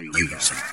Music.